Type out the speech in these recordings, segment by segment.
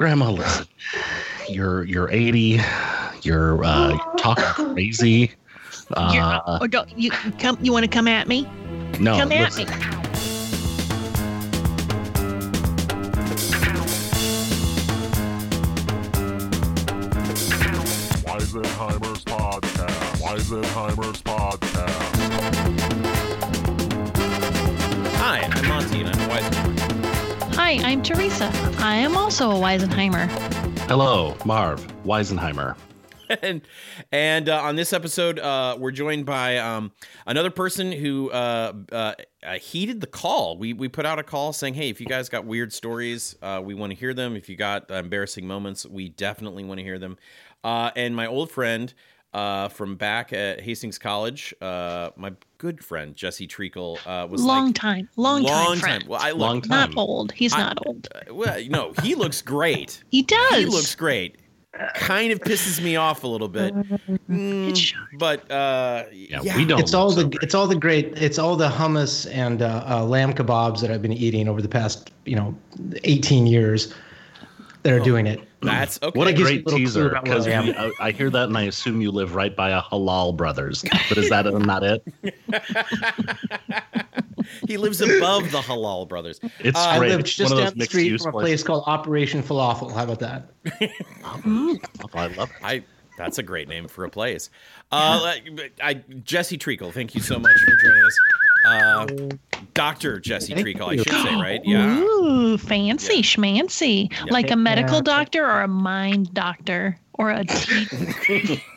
Grandma, listen. You're you're 80. You're uh, talking crazy. You're- Uh, or don't you come? You want to come at me? no, come at listen. me. Weisenheimer's Podcast. Weisenheimer's Podcast. Hi, I'm Teresa. I am also a Weisenheimer. Hello, Marv Weisenheimer. and and uh, on this episode, uh, we're joined by um, another person who uh, uh, uh, heeded the call. We we put out a call saying, "Hey, if you guys got weird stories, uh, we want to hear them. If you got uh, embarrassing moments, we definitely want to hear them." Uh, and my old friend uh, from back at Hastings College, uh, my good friend Jesse Treacle, uh, was long like, time, long, time friend. Well, I look, Long time. Not old. He's I- not old. uh, well, no, he looks great. He does. He looks great. Kind of pisses me off a little bit, Mm, but uh, Yeah, yeah, we don't. It's all so the great. it's all the great it's all the hummus and uh, uh, lamb kebabs that I've been eating over the past you know 18 years that are doing it. That's okay. What a great a teaser! Because I. I, I hear that and I assume you live right by a Halal Brothers. But is that not it? he lives above the Halal Brothers. It's Uh, I great. live It's just one of down the street from a places. place called Operation Falafel. How about that? Oh, I love it. I that's a great name for a place. Uh, I Jesse Treacle, thank you so much for joining us. Uh, Doctor Jesse Treacle, I should say, right? Yeah. Ooh, fancy Yeah. schmancy. Yeah. Like a medical Yeah. doctor or a mind doctor or a te-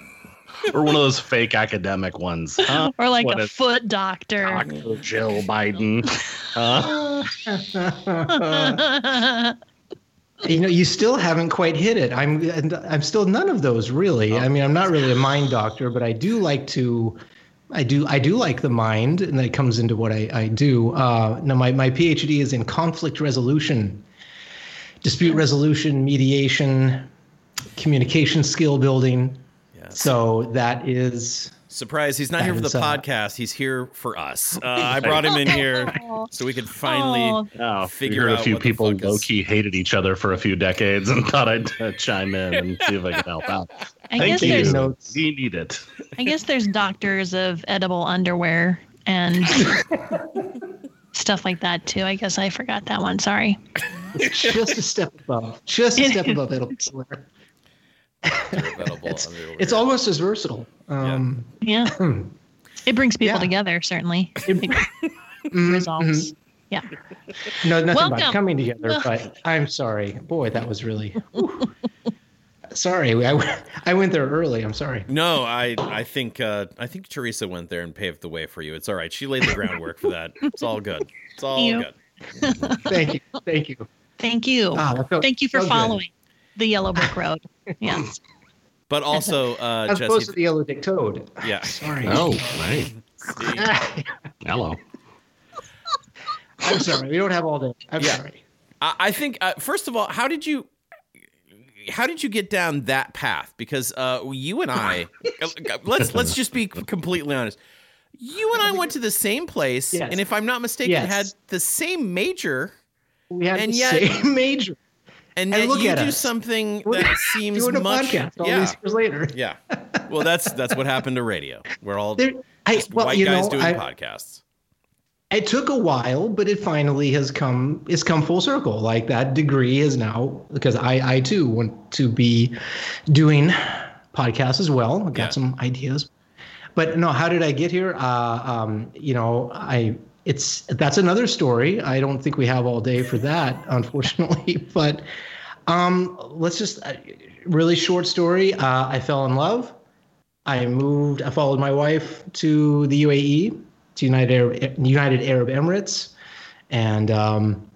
Or one of those fake academic ones. Huh? or like What a a- foot doctor. Dr. Jill Biden. Huh? You know, you still haven't quite hit it. I'm I'm still none of those really. I mean, I'm not really a mind doctor, but I do like to I do I do like the mind, and that comes into what I, I do. Uh, now, my, my PhD is in conflict resolution, dispute resolution, mediation, communication skill building. Yes. So that is Surprise! He's not here for the That is, uh, podcast. He's here for us. Uh, I brought him in here so we could finally. Oh, Oh, Figure figure a out few what the people fuck is- low key hated each other for a few decades and thought I'd uh, chime in and see if I could help out. I Thank guess you. there's Notes. We need it. I guess there's doctors of edible underwear and stuff like that too. I guess I forgot that one. Sorry. just a step above, just a It step is. above edible underwear. It's, underwear. it's almost as versatile. Um, Yeah. It brings people Yeah. together, certainly. It mhm, resolves. Yeah. mhm. No, nothing Welcome. about coming together, but I'm sorry. Boy, that was really. whew. sorry, I went there early. I'm sorry. No, I I think uh, I think Teresa went there and paved the way for you. It's all right. She laid the groundwork for that. It's all good. It's all You. good. Thank you. Thank you. Thank you. Ah, felt- Thank you for felt good. following the Yellow Brick Road. Yes. But also, uh, As opposed to the yellow dick toad. Yeah. Sorry. Oh, right. Hello. I'm sorry. We don't have all day. I'm Yeah. sorry. I, I think uh, first of all, how did you? How did you get down that path? Because uh, you and I, let's let's just be completely honest. You and I went to the same place, Yes. and if I'm not mistaken, Yes. had the same major. We had And the yet- same major. And And look you at do us. something that seems Doing a much. podcast all yeah, these years later. yeah. Well, that's that's what happened to radio. We're all There, I, well, white guys know, doing I, podcasts. it took a while, but it finally has come. It's come full circle. Like that degree is now because I, I too want to be doing podcasts as well. I've got Yeah. some ideas, but no. How did I get here? Uh, um, you know, I. It's that's another story. I don't think we have all day for that, unfortunately. But um, let's just uh, really short story. Uh, I fell in love. I moved. I followed my wife to the UAE, to United Arab, United Arab Emirates, and um,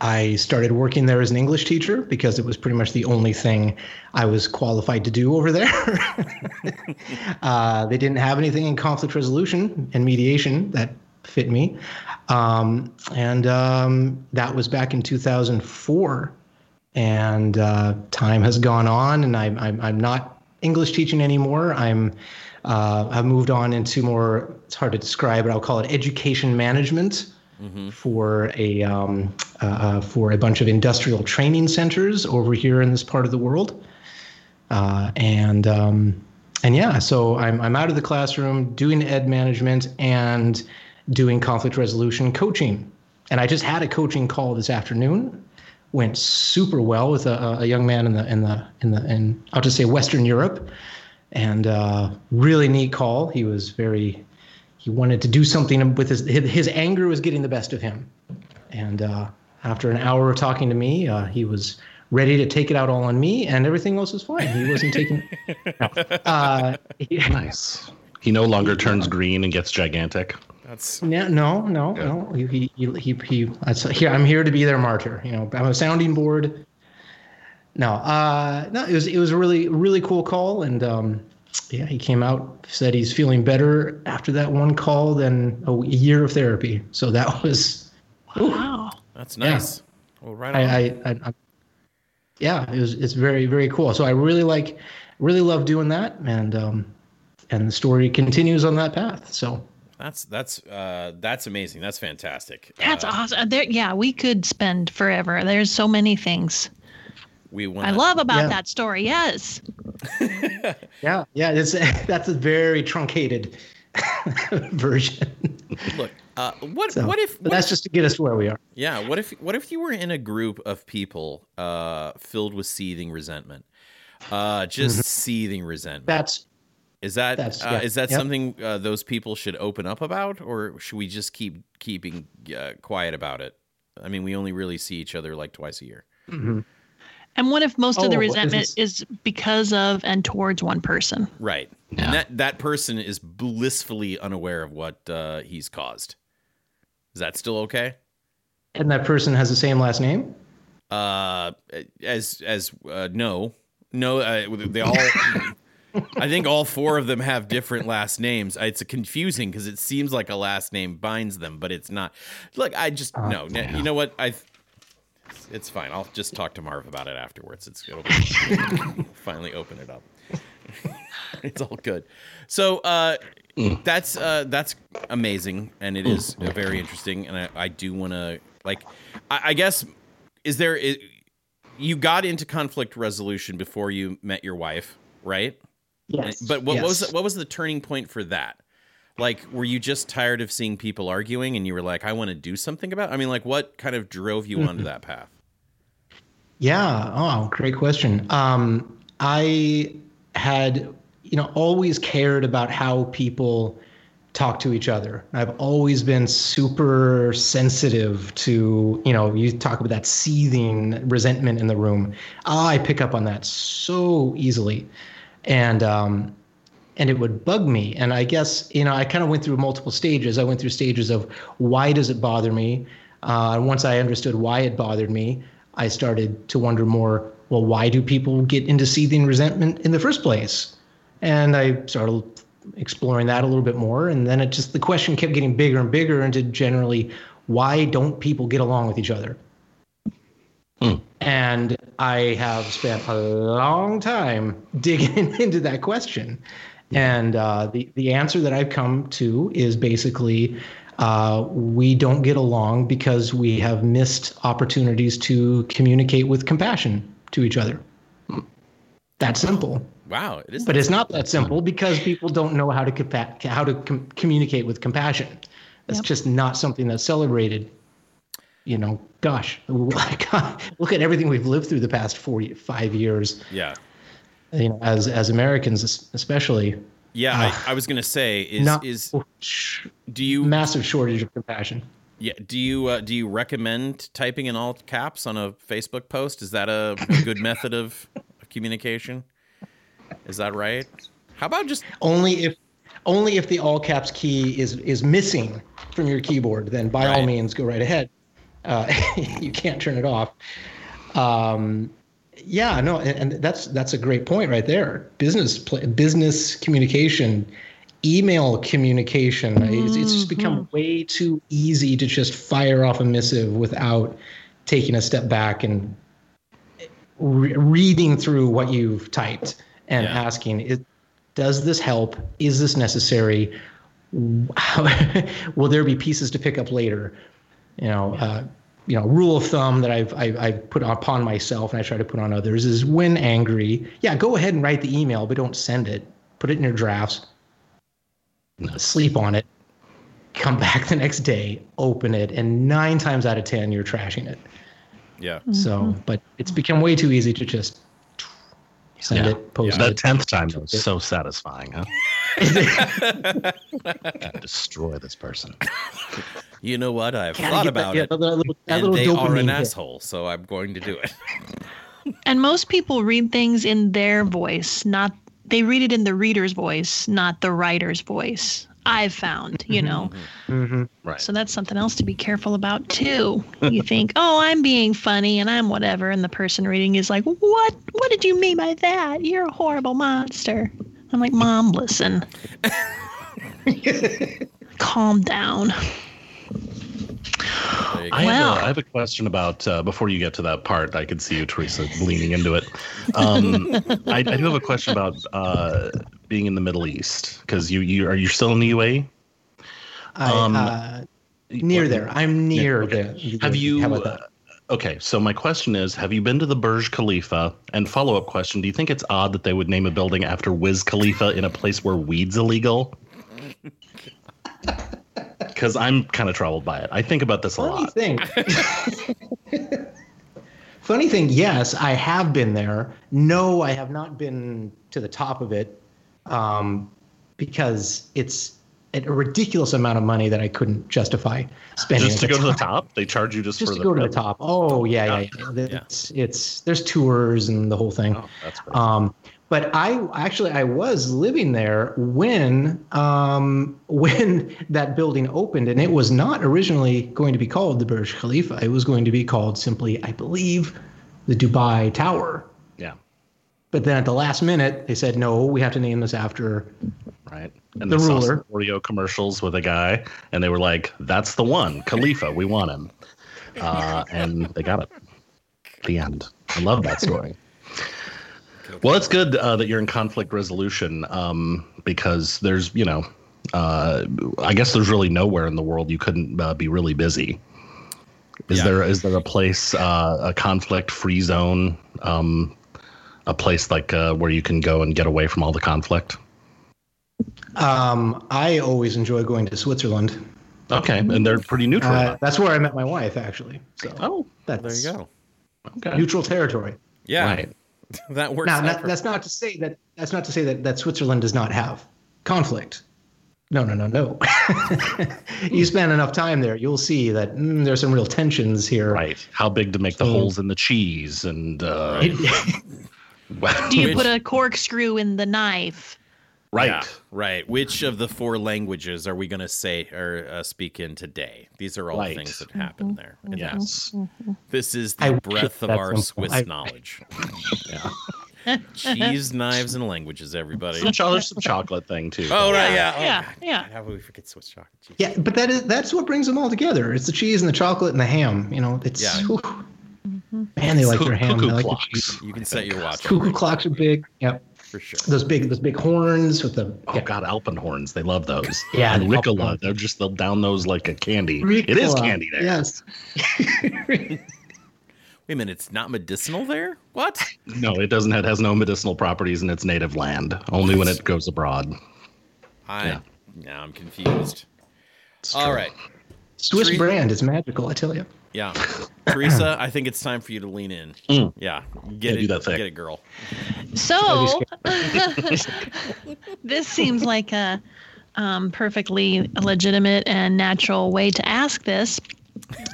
I started working there as an English teacher because it was pretty much the only thing I was qualified to do over there. uh, they didn't have anything in conflict resolution and mediation that fit me, um, and um, that was back in 2004 and uh, time has gone on, and I'm I'm, I'm not English teaching anymore. I'm uh, I've moved on into more. It's hard to describe, but I'll call it education management. for a um, uh, uh, for a bunch of industrial training centers over here in this part of the world. Uh, and um, and yeah, so I'm I'm out of the classroom doing ed management and doing conflict resolution coaching. And I just had a coaching call this afternoon. Went super well with a, a young man in the in the in the in I'll just say Western Europe, and uh, really neat call. He was very he wanted to do something with his his, his anger was getting the best of him, and uh, after an hour of talking to me, uh, he was ready to take it out all on me, and everything else was fine. He wasn't taking. No. Uh, he- Nice. He no longer turns green and gets gigantic. That's No, no, no, no. He, he, he, he, he that's, here. I'm here to be their martyr. You know, I'm a sounding board. No, uh, no. It was it was a really really cool call, and um, yeah, he came out said he's feeling better after that one call than a year of therapy. So that was, Wow. that's nice. Yeah. Well, right on. I, I, I, I yeah, it was it's very very cool. So I really like, really love doing that, and um, and the story continues on that path. So That's that's uh that's amazing. That's fantastic. That's uh, awesome. There, yeah, we could spend forever. There's so many things We want I love about Yeah. that story. Yes. yeah, yeah, it's that's a very truncated version. look. Uh, what So, what if what that's if- just to get us to where we are. yeah? What if what if you were in a group of people uh filled with seething resentment, uh just seething resentment? That's Is that That's- uh, yeah, is that yep. something uh, those people should open up about, or should we just keep keeping uh, quiet about it? I mean, we only really see each other like twice a year. And what if most of the Oh, resentment is is because of and towards one person? Right. Yeah. And that that person is blissfully unaware of what uh, he's caused. Is that still okay? and that person has the same last name. Uh, as as uh, no, no, uh, they all. I think all four of them have different last names. It's confusing because it seems like a last name binds them, but it's not. Look, I just no. You know what? I. It's fine. I'll just talk to Marv about it afterwards. It's it'll be, finally open it up. it's all good. So uh, that's uh, that's amazing, and it is uh, very interesting. And I, I do want to like, I, I guess, is there? you got into conflict resolution before you met your wife, right? Yes. But what, what was the, what was the turning point for that? Like, were you just tired of seeing people arguing, and you were like, I want to do something about? I mean, like, what kind of drove you onto that path? Yeah. Oh, great question. Um, I had, you know, always cared about how people talk to each other. I've always been super sensitive to, you know, you talk about that seething resentment in the room. I pick up on that so easily. And, um, and it would bug me. And I guess, you know, I kind of went through multiple stages. I went through stages of why does it bother me? Uh, once I understood why it bothered me, I started to wonder more, well, why do people get into seething resentment in the first place? And I started exploring that a little bit more. And then it just, the question kept getting bigger and bigger into generally, why don't people get along with each other? And I have spent a long time digging into that question. And uh, the, the answer that I've come to is basically uh, we don't get along because we have missed opportunities to communicate with compassion to each other. That simple. Wow, it is. But it's not that simple because people don't know how to compa- how to com- communicate with compassion. That's just not something that's celebrated. You know, gosh, look at everything we've lived through the past four, five years. yeah, You know, as as Americans, especially, yeah. I, I was gonna say is is do you massive shortage of compassion. yeah do you uh, do you recommend typing in all caps on a Facebook post? Is that a, a good method of, of communication? Is that right? How about just Only if only if the all caps key is is missing from your keyboard, then by all means go right ahead. Uh, you can't turn it off. Um, yeah, no, and, and that's that's a great point right there. Business pl- business communication, email communication. It's, it's just become way too easy to just fire off a missive without taking a step back and re- reading through what you've typed and Yeah. asking, is, does this help? Is this necessary? Will there be pieces to pick up later? You know, uh, you know, rule of thumb that I've, I, I've put upon myself and I try to put on others is when angry, yeah, go ahead and write the email, but don't send it. Put it in your drafts. Sleep on it. Come back the next day, open it, and nine times out of ten, you're trashing it. Yeah. So, but it's become way too easy to just send Yeah. it, post That it. tenth time was so satisfying, huh? Destroy this person. You know what? I've Gotta thought get that- about yeah, it. that little- that And they are an hit. asshole, so I'm going to do it. And most people read things in their voice, not they read it in the reader's voice, not the writer's voice. I've found, you know. Mhm. Right. So that's something else to be careful about too. You think, "Oh, I'm being funny and I'm whatever," and the person reading is like, "What? What did you mean by that? You're a horrible monster." I'm like, "Mom, listen. Calm down." There you go. I, have a, I have a question about uh, before you get to that part. I could see you, Teresa, leaning into it. Um, I, I do have a question about uh, being in the Middle East because you you are you still in the UAE? I, Um, uh, near there. I'm near okay. the. Have you? How about that? uh, okay, so my question is: Have you been to the Burj Khalifa? And follow up question: Do you think it's odd that they would name a building after Wiz Khalifa in a place where weed's illegal? Because I'm kind of troubled by it. I think about this a Funny lot. thing. Funny thing, yes, I have been there. No, I have not been to the top of it um, because it's a ridiculous amount of money that I couldn't justify spending. Just to go to the top. they charge you just, Just for to the go to the top. Oh yeah, yeah, yeah. It's it's there's tours and the whole thing. Oh, that's great. Um, but I actually I was living there when um, when that building opened, and it was not originally going to be called the Burj Khalifa. It was going to be called simply, I believe, the Dubai Tower. yeah, But then at the last minute, they said, no, we have to name this after. right. And The ruler. some Oreo commercials with a guy, and they were like, "That's the one, Khalifa. We want him." Uh, and they got it. The end. I love that story. Well, it's good uh, that you're in conflict resolution um, because there's, you know, uh, I guess there's really nowhere in the world you couldn't uh, be really busy. Is Yeah. there is there a place, uh, a conflict free zone, um, a place like uh, where you can go and get away from all the conflict? Um, I always enjoy going to Switzerland. Okay, and they're pretty neutral. Uh, that's where I met my wife, actually. So oh, that's There you go. okay. neutral territory. Yeah, Right. that works. Now, out not, for- that's not to say that that's not to say that, that Switzerland does not have conflict. No, no, no, no. you spend enough time there, you'll see that mm, there's some real tensions here. Right. How big to make the So- holes in the cheese and uh, Do you put a corkscrew in the knife? Right. Yeah, right. Which of the four languages are we going to say or uh, speak in today? These are all Right. things that happen there. And Yes. This is the wish breadth of our. Swiss I- knowledge. Yeah. Cheese, knives, and languages, everybody. Some, cho- there's some chocolate thing too. Oh, right, yeah. Oh, Yeah, yeah. God, how would we forget Swiss chocolate? Jeez. Yeah, but that is that's what brings them all together. It's the cheese and the chocolate and the ham. You know, it's Yeah. whew. man, they like their ham. Cuckoo They like the cheese. You can set your watch Cuckoo clocks are big. Yep, for sure. those big those big horns with the Oh God, Alpenhorns, they love those. Yeah, and the Ricola, they're just they'll down those like a candy. It is candy there. Yes. Wait a minute, it's not medicinal there? What? No, it doesn't. It has no medicinal properties in its native land. Only when it goes abroad. I Yeah. now I'm confused. It's All true. right. Swiss Tree- brand is magical, I tell you. Yeah. Teresa, I think it's time for you to lean in. Mm. Yeah. Get Yeah, it. do that thing. Get it, girl. So this seems like a um, perfectly legitimate and natural way to ask this,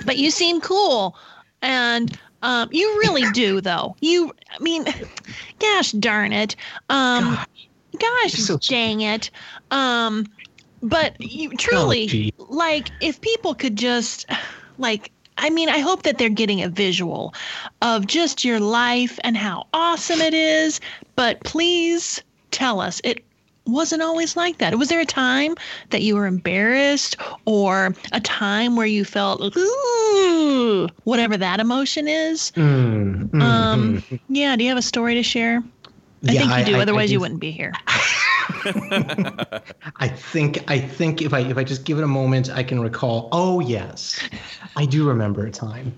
but you seem cool, and um, you really do, though. You, I mean, gosh darn it, um, gosh so dang it, um, but you truly gee. like if people could just like. I mean, I hope that they're getting a visual of just your life and how awesome it is. But please tell us it wasn't always like that. Was there a time that you were embarrassed or a time where you felt, ooh, whatever that emotion is? Mm, mm, Um, mm. yeah, do you have a story to share? I Yeah, think you do, I- I otherwise, you wouldn't be here. I think I think if I if I just give it a moment, I can recall. Oh yes, I do remember a time.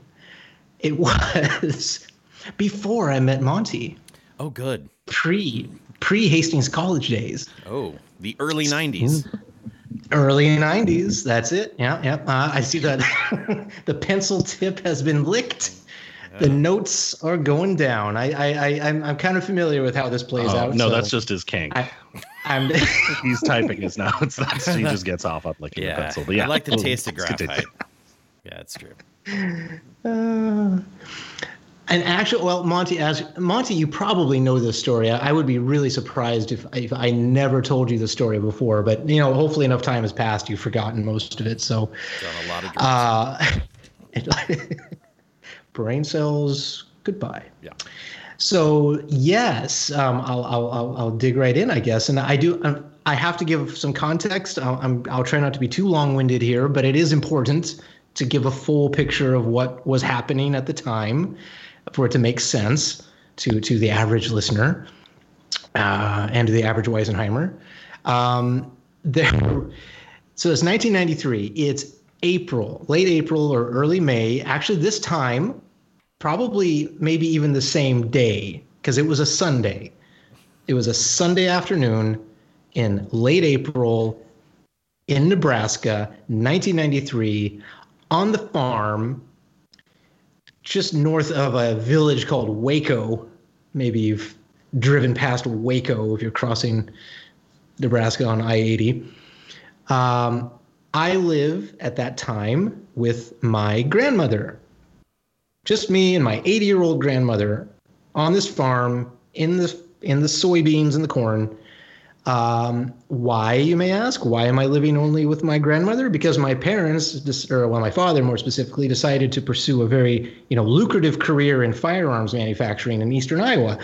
It was before I met Monty, Oh, good. pre pre Hastings College days, Oh, the early '90s. early '90s. That's it. Yeah, yeah. Uh, I see that the pencil tip has been licked. The notes are going down. I I, I I'm I'm kind of familiar with how this plays Oh, out. no, so that's just his kink. I, I'm. He's typing his notes. That's, he just gets off on licking the Yeah, pencil. But yeah, I like the we'll- taste of let's continue. graphite. Yeah, it's true. Uh, and actually, well, Monty, as Monty, you probably know this story. I, I would be really surprised if if I never told you the story before. But you know, hopefully, enough time has passed, you've forgotten most of it. So, Done a lot of drugs. uh, brain cells, goodbye. yeah. So yes, um, I'll, I'll I'll I'll dig right in, I guess. And I do. Um, I have to give some context. I'll, I'm, I'll try not to be too long-winded here, but it is important to give a full picture of what was happening at the time, for it to make sense to to the average listener uh, and to the average Weisenheimer. Um, there, so it's 1993. It's April, late April or early May. Actually, this time probably maybe even the same day because it was a Sunday. It was a Sunday afternoon in late April in Nebraska, 1993, on the farm just north of a village called Waco. Maybe you've driven past Waco if you're crossing Nebraska on I 80. Um, I live at that time with my grandmother, just me and my 80 year old grandmother on this farm in the in the soybeans and the corn. Um, why you may ask? Why am I living only with my grandmother? Because my parents, or well, my father more specifically, decided to pursue a very you know lucrative career in firearms manufacturing in eastern Iowa,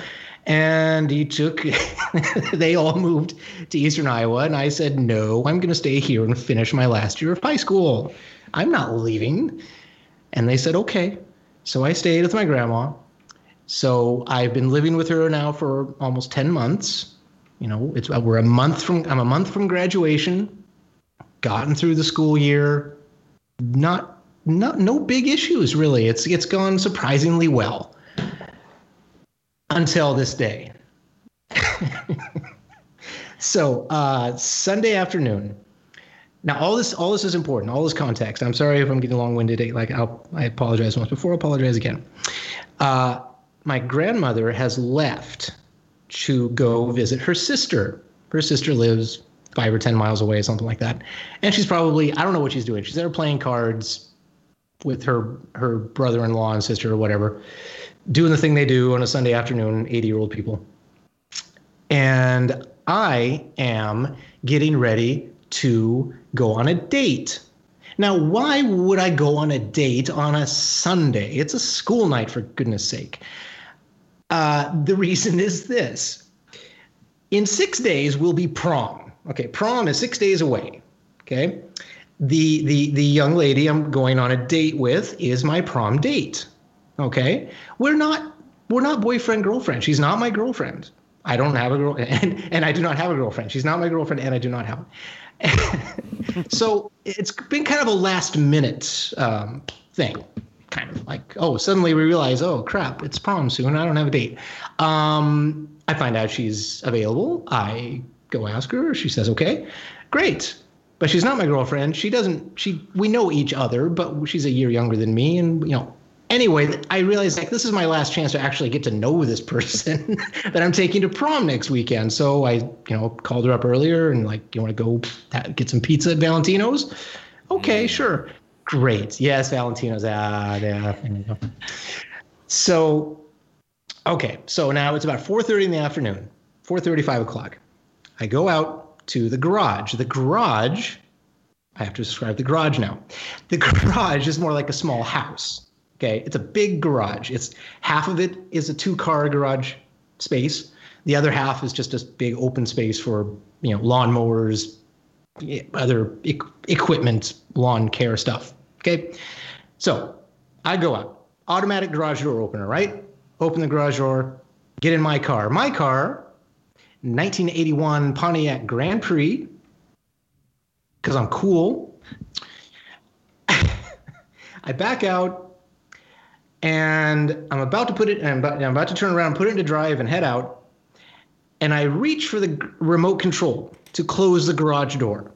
and he took. they all moved to eastern Iowa, and I said no. I'm going to stay here and finish my last year of high school. I'm not leaving. And they said okay. So I stayed with my grandma. So I've been living with her now for almost 10 months. You know, it's we're a month from I'm a month from graduation. Gotten through the school year. Not not no big issues really. It's it's gone surprisingly well. Until this day. so, uh Sunday afternoon. Now, all this, all this is important. All this context. I'm sorry if I'm getting long-winded. Like, I'll, I apologize once before. I apologize again. Uh, my grandmother has left to go visit her sister. Her sister lives five or ten miles away, something like that. And she's probably, I don't know what she's doing. She's there playing cards with her her brother-in-law and sister or whatever, doing the thing they do on a Sunday afternoon. Eighty-year-old people. And I am getting ready to go on a date. Now, why would I go on a date on a Sunday? It's a school night, for goodness sake. Uh, the reason is this in six days we'll be prom. Okay, prom is six days away. Okay. The, the, the young lady I'm going on a date with is my prom date. Okay. We're not we're not boyfriend girlfriend. She's not my girlfriend. I don't have a girl and, and I do not have a girlfriend. She's not my girlfriend and I do not have so it's been kind of a last minute um, thing kind of like oh suddenly we realize oh crap it's prom soon i don't have a date. Um, i find out she's available. I go ask her she says okay great. But she's not my girlfriend. She doesn't she we know each other but she's a year younger than me and you know anyway i realized like this is my last chance to actually get to know this person that i'm taking to prom next weekend. So i you know called her up earlier and like you want to go get some pizza at valentino's? Okay sure. Great. Yes valentino's ah yeah. So okay. So now it's about 4.30 in the afternoon 4.30 5 o'clock. I go out to the garage. The garage i have to describe the garage now. The garage is more like a small house Okay, it's a big garage. It's half of it is a two-car garage space. The other half is just a big open space for you know lawnmowers, other equipment, lawn care stuff. Okay, so I go out, automatic garage door opener, right? Open the garage door, get in my car. My car 1981 Pontiac Grand Prix because I'm cool. I back out and I'm about to put it, I'm about, I'm about to turn around, put it into drive, and head out. And I reach for the g- remote control to close the garage door.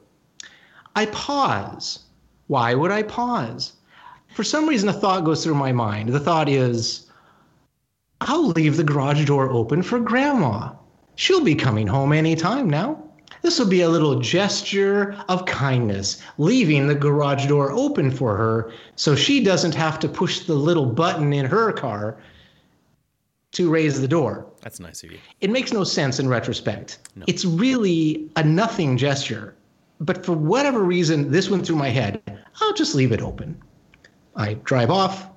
I pause. Why would I pause? For some reason, a thought goes through my mind. The thought is, I'll leave the garage door open for Grandma. She'll be coming home any time now. This will be a little gesture of kindness, leaving the garage door open for her so she doesn't have to push the little button in her car to raise the door. That's nice of you. It makes no sense in retrospect. It's really a nothing gesture. But for whatever reason, this went through my head. I'll just leave it open. I drive off,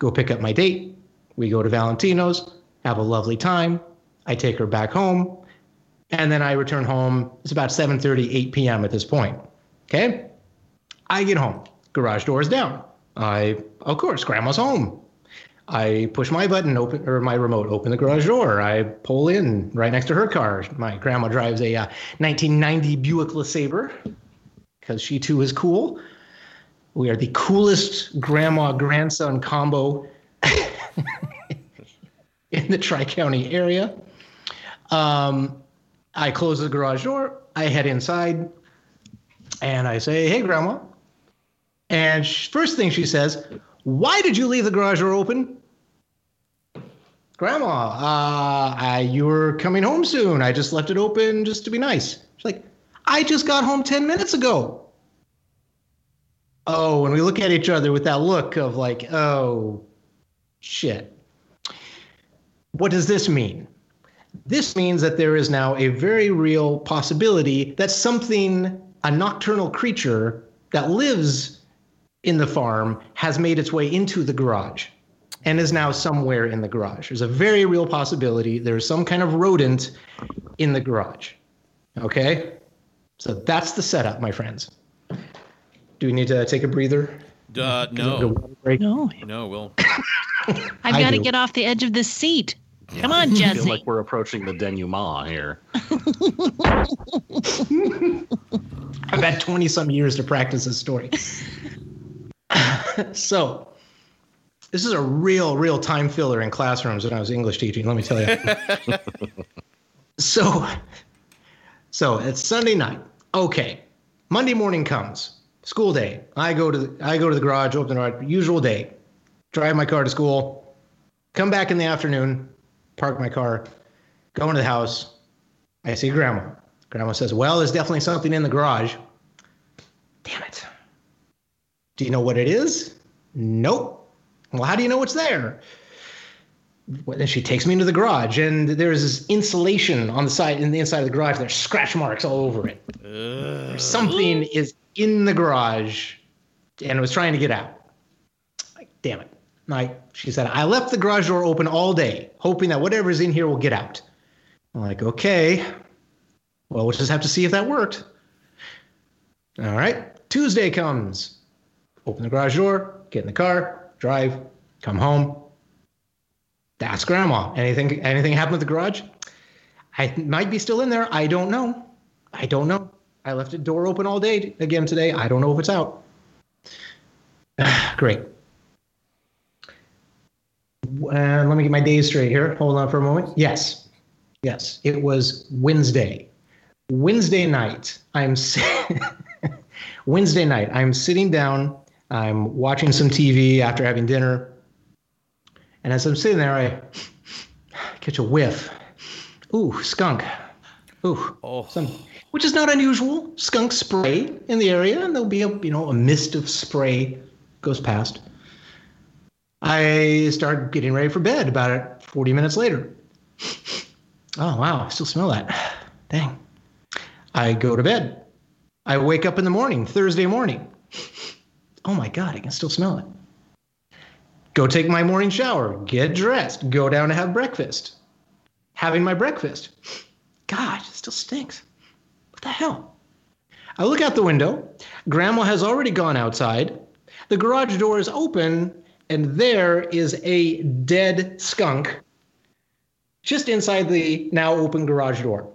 go pick up my date. We go to Valentino's, have a lovely time. I take her back home, and then I return home. It's about 7:30, 8 p.m. at this point. Okay? I get home. Garage door is down. I, of course, grandma's home. I push my button, open or my remote, open the garage door. I pull in right next to her car. My grandma drives a uh, 1990 Buick LeSabre because she too is cool. We are the coolest grandma grandson combo in the Tri County area. Um, I close the garage door. I head inside, and I say, "Hey, grandma." And sh- first thing she says, "Why did you leave the garage door open?" Grandma, uh, I, you were coming home soon. I just left it open just to be nice. She's like, I just got home 10 minutes ago. Oh, and we look at each other with that look of like, oh, shit. What does this mean? This means that there is now a very real possibility that something, a nocturnal creature that lives in the farm, has made its way into the garage and is now somewhere in the garage. There's a very real possibility there's some kind of rodent in the garage. Okay? So that's the setup, my friends. Do we need to take a breather? Uh, Go no, water break? No, no, Will. I've got to get off the edge of this seat. Come on, I feel Jesse. like we're approaching the denouement here. I've had 20 some years to practice this story. so, this is a real, real time filler in classrooms when I was English teaching, let me tell you. so, so it's Sunday night. Okay. Monday morning comes. School day. I go to the, I go to the garage, open the garage, usual day. Drive my car to school. Come back in the afternoon, park my car, go into the house. I see grandma. Grandma says, Well, there's definitely something in the garage. Damn it. Do you know what it is? Nope. Well, how do you know it's there? Well, then she takes me into the garage, and there's this insulation on the side, in the inside of the garage. There's scratch marks all over it. Something is in the garage, and it was trying to get out. Like, damn it. Like she said, I left the garage door open all day, hoping that whatever's in here will get out. I'm like, okay. Well, we'll just have to see if that worked. All right. Tuesday comes. Open the garage door, get in the car, drive, come home. That's grandma. Anything anything happened with the garage? I might be still in there. I don't know. I don't know. I left the door open all day again today. I don't know if it's out. Great. And let me get my days straight here. Hold on for a moment. Yes. Yes. It was Wednesday. Wednesday night. I'm Wednesday night. I'm sitting down. I'm watching some TV after having dinner. And as I'm sitting there, I catch a whiff. Ooh, skunk. Ooh, Oh. some, which is not unusual. Skunk spray in the area, and there'll be a you know a mist of spray goes past. I start getting ready for bed. About it, 40 minutes later. Oh wow, I still smell that. Dang. I go to bed. I wake up in the morning, Thursday morning. Oh my god, I can still smell it. Go take my morning shower, get dressed, go down to have breakfast. Having my breakfast. God, it still stinks. What the hell? I look out the window. Grandma has already gone outside. The garage door is open, and there is a dead skunk just inside the now open garage door.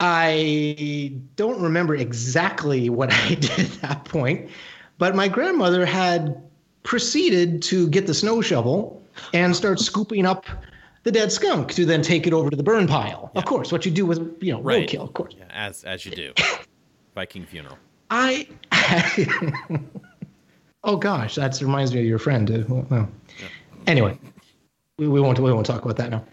I don't remember exactly what I did at that point, but my grandmother had proceeded to get the snow shovel and start scooping up the dead skunk to then take it over to the burn pile. Yeah. Of course, what you do with you know right. roadkill, of course. Yeah, as as you do, Viking funeral. I. oh gosh, that reminds me of your friend. uh, Well, well. Anyway, we, we won't we won't talk about that now.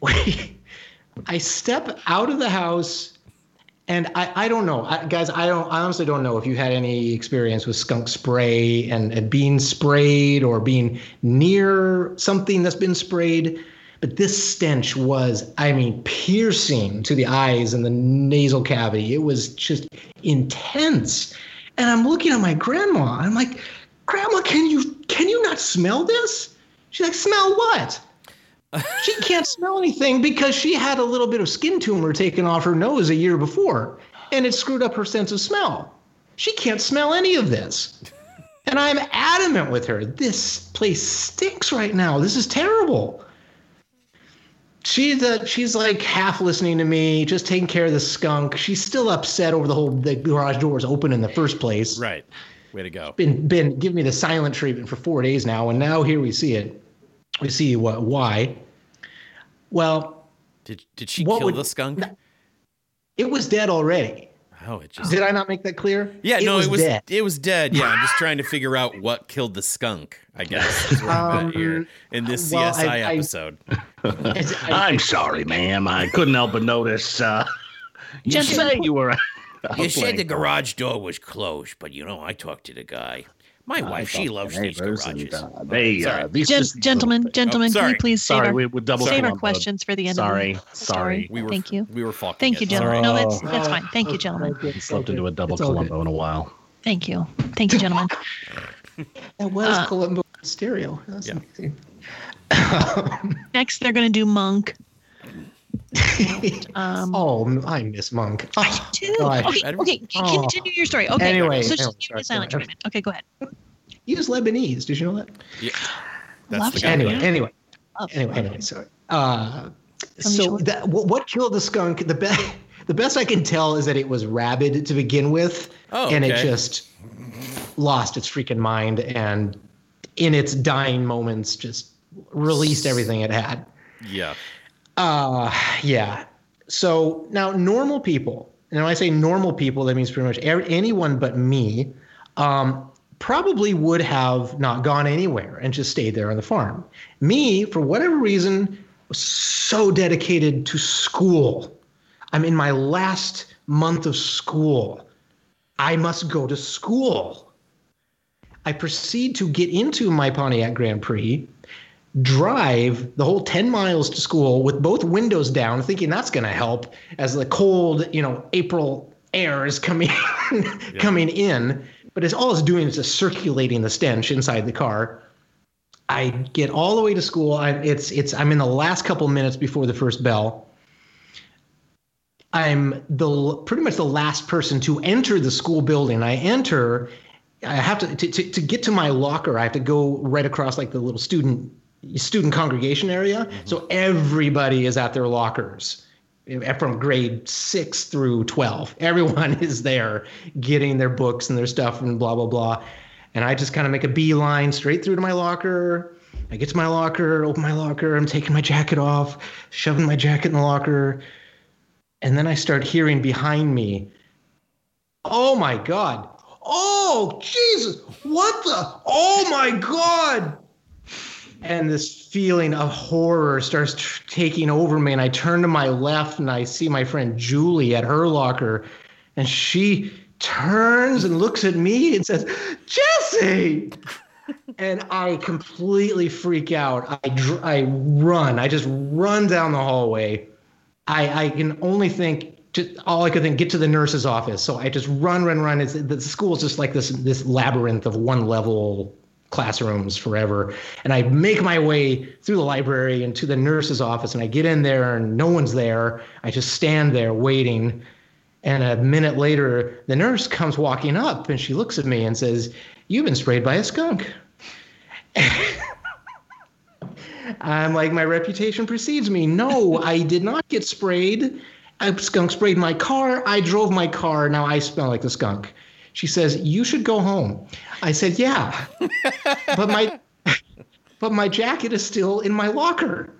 We, I step out of the house, and I, I don't know, I, guys. I don't I honestly don't know if you had any experience with skunk spray and, and being sprayed or being near something that's been sprayed. But this stench was, I mean, piercing to the eyes and the nasal cavity. It was just intense. And I'm looking at my grandma. I'm like, Grandma, can you can you not smell this? She's like, smell what? she can't smell anything because she had a little bit of skin tumor taken off her nose a year before, and it screwed up her sense of smell. She can't smell any of this. And I'm adamant with her. This place stinks right now. This is terrible she's uh, she's like half listening to me, just taking care of the skunk. She's still upset over the whole the garage doors open in the first place. Right. Way to go. Been been giving me the silent treatment for four days now, and now here we see it. We see what why. Well, Did did she kill would- the skunk? it was dead already. Oh, it just Did I not make that clear? Yeah, no, it was dead. it was dead. Yeah, I'm just trying to figure out what killed the skunk. I guess is where I'm at here in this Um, well, CSI I- I- episode. It's- I- I'm sorry, ma'am. I couldn't help but notice. Uh, you Gentlemen, say you were. You said the garage door was closed, but you know I talked to the guy. My wife, she loves these neighbors garages. and, uh, they, Sorry. uh, these Gen- just- gentlemen, gentlemen, can sorry. we please save Sorry, our, we would double save our questions for the end Sorry, of the sorry. we were Thank you. We were fucking. Thank you, gentlemen. Sorry. No, that's Oh. that's fine. Thank you, gentlemen. Okay, Slipped into a double It's all good. Columbo in a while. Thank you. Thank you, gentlemen. That was Uh, Columbo stereo. That's Yeah. amazing. Next, they're going to do Monk. Um, oh, I miss Monk. Oh, Two. gosh. Okay, Edward? okay. Oh. Continue your story. Okay. Anyway, so anyway, just give me sorry, the silent sorry. Okay, go ahead. He was Lebanese. Did you know that? Yeah. That's Love the Anyway, anyway, Oh, anyway, anyway. Sorry. Uh, so short. that what, what killed the skunk? The best, the best I can tell is that it was rabid to begin with, Oh, and it just lost its freaking mind, and in its dying moments, just released everything it had. Yeah. Uh, yeah. So now normal people, and when I say normal people, that means pretty much er- anyone but me, um, probably would have not gone anywhere and just stayed there on the farm. Me, for whatever reason, was so dedicated to school. I'm in my last month of school. I must go to school. I proceed to get into my Pontiac Grand Prix, drive the whole 10 miles to school with both windows down, thinking that's going to help as the cold, you know, April air is coming coming in. But it's all it's doing is just circulating the stench inside the car. I get all the way to school. I, it's it's I'm in the last couple minutes before the first bell. I'm the pretty much the last person to enter the school building. I enter. I have to to to get to my locker. I have to go right across like the little student student congregation area. So everybody is at their lockers eh, from grade six through twelve. Everyone is there getting their books and their stuff and blah blah blah. And I just kind of make a beeline straight through to my locker. I get to my locker, open my locker. I'm taking my jacket off, shoving my jacket in the locker. And then I start hearing behind me, oh my God. Oh, Jesus. What the? Oh my God. And this feeling of horror starts tr- taking over me. And I turn to my left and I see my friend Julie at her locker. And she turns and looks at me and says, Jesse. and I completely freak out. I, dr- I run. I just run down the hallway. I, I can only think just all I could think get to the nurse's office. So I just run, run, run. It's the school's just like this this labyrinth of one level classrooms forever. And I make my way through the library and to the nurse's office and I get in there and no one's there. I just stand there waiting. And a minute later, the nurse comes walking up and she looks at me and says, You've been sprayed by a skunk. I'm like, my reputation precedes me. No, I did not get sprayed. I skunk sprayed my car. I drove my car. Now I smell like the skunk. She says, You should go home. I said, Yeah. but my but my jacket is still in my locker.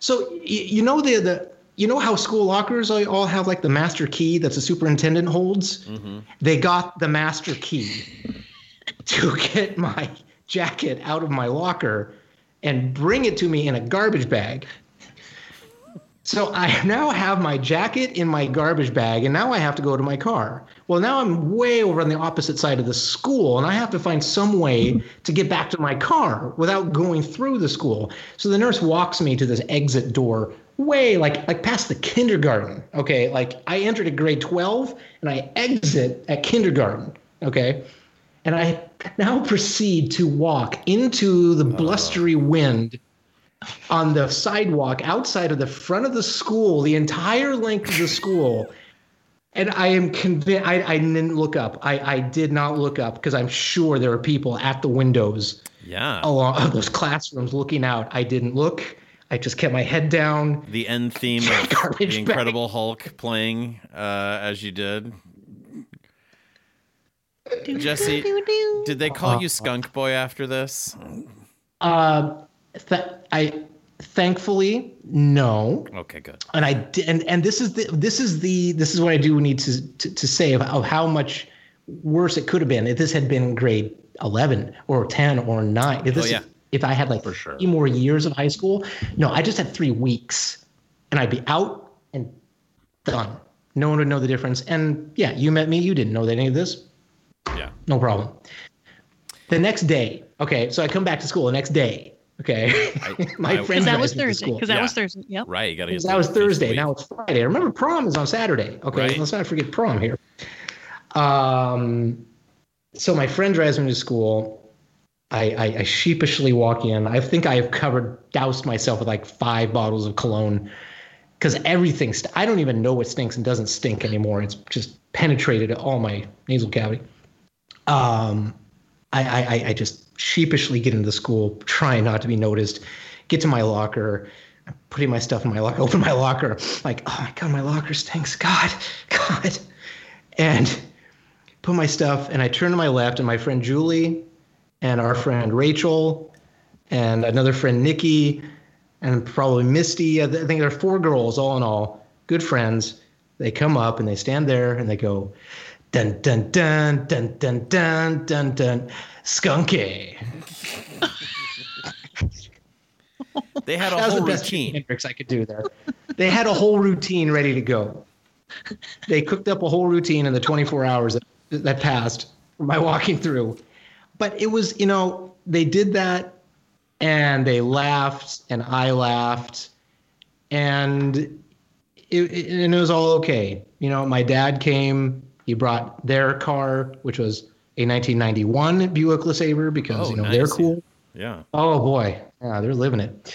So you know the the you know how school lockers all all have like the master key that the superintendent holds? Mm-hmm. They got the master key to get my jacket out of my locker and bring it to me in a garbage bag. So I now have my jacket in my garbage bag, and now I have to go to my car. Well, now I'm way over on the opposite side of the school, and I have to find some way to get back to my car without going through the school. So the nurse walks me to this exit door, way like like past the kindergarten. Okay, like I entered at grade 12, and I exit at kindergarten. Okay, and I now proceed to walk into the blustery oh. wind on the sidewalk outside of the front of the school, the entire length of the school. And I am convinced, I, I didn't look up. I, I did not look up because I'm sure there are people at the windows Yeah. along of those classrooms looking out. I didn't look. I just kept my head down. The end theme of Garbage the bag. Incredible Hulk playing uh, as you did. Jesse, did they call you Skunk Boy after this? Uh, th- I thankfully no. Okay, good. and I di- and and this is the this is the this is what I do need to to, to say of, of how much worse it could have been if this had been grade eleven or ten or nine. If this Oh, yeah. if I had like For sure. three more years of high school, no, I just had three weeks, and I'd be out and done. No one would know the difference. And yeah, you met me. You didn't know that any of this. Yeah. No problem. The next day, okay, so I come back to school the next day. Okay, my I- friend Because that drives was me to Thursday. school. Because that Yeah. was Thursday. Yep. Right. You got to get That was Thursday. Now it's Friday. Remember, prom is on Saturday. Okay, Right. let's not forget prom here. Um, so my friend drives me to school. I, I, I sheepishly walk in. I think I have covered, doused myself with like five bottles of cologne because everything. St- I don't even know what stinks and doesn't stink anymore. It's just penetrated all my nasal cavity. Um, I, I, I- just sheepishly get into the school, trying not to be noticed. Get to my locker, I'm putting my stuff in my locker, open my locker, like, oh my god, my locker stinks. God, God, and put my stuff, and I turn to my left, and my friend Julie, and our friend Rachel, and another friend Nikki, and probably Misty. I think there are four girls, all in all, good friends. They come up and they stand there and they go, dun dun dun dun dun dun dun dun, skunky. They had a That was whole the best Jimi routine. Hendrix I could do there. They had a whole routine ready to go. They cooked up a whole routine in the 24 hours that, that passed from my walking through. But it was, you know, they did that and they laughed and I laughed and it, it, and it was all okay. You know, my dad came, he brought their car, which was a 1991 Buick LeSabre because, Oh, you know, they're cool. Yeah. Oh boy, yeah, they're living it.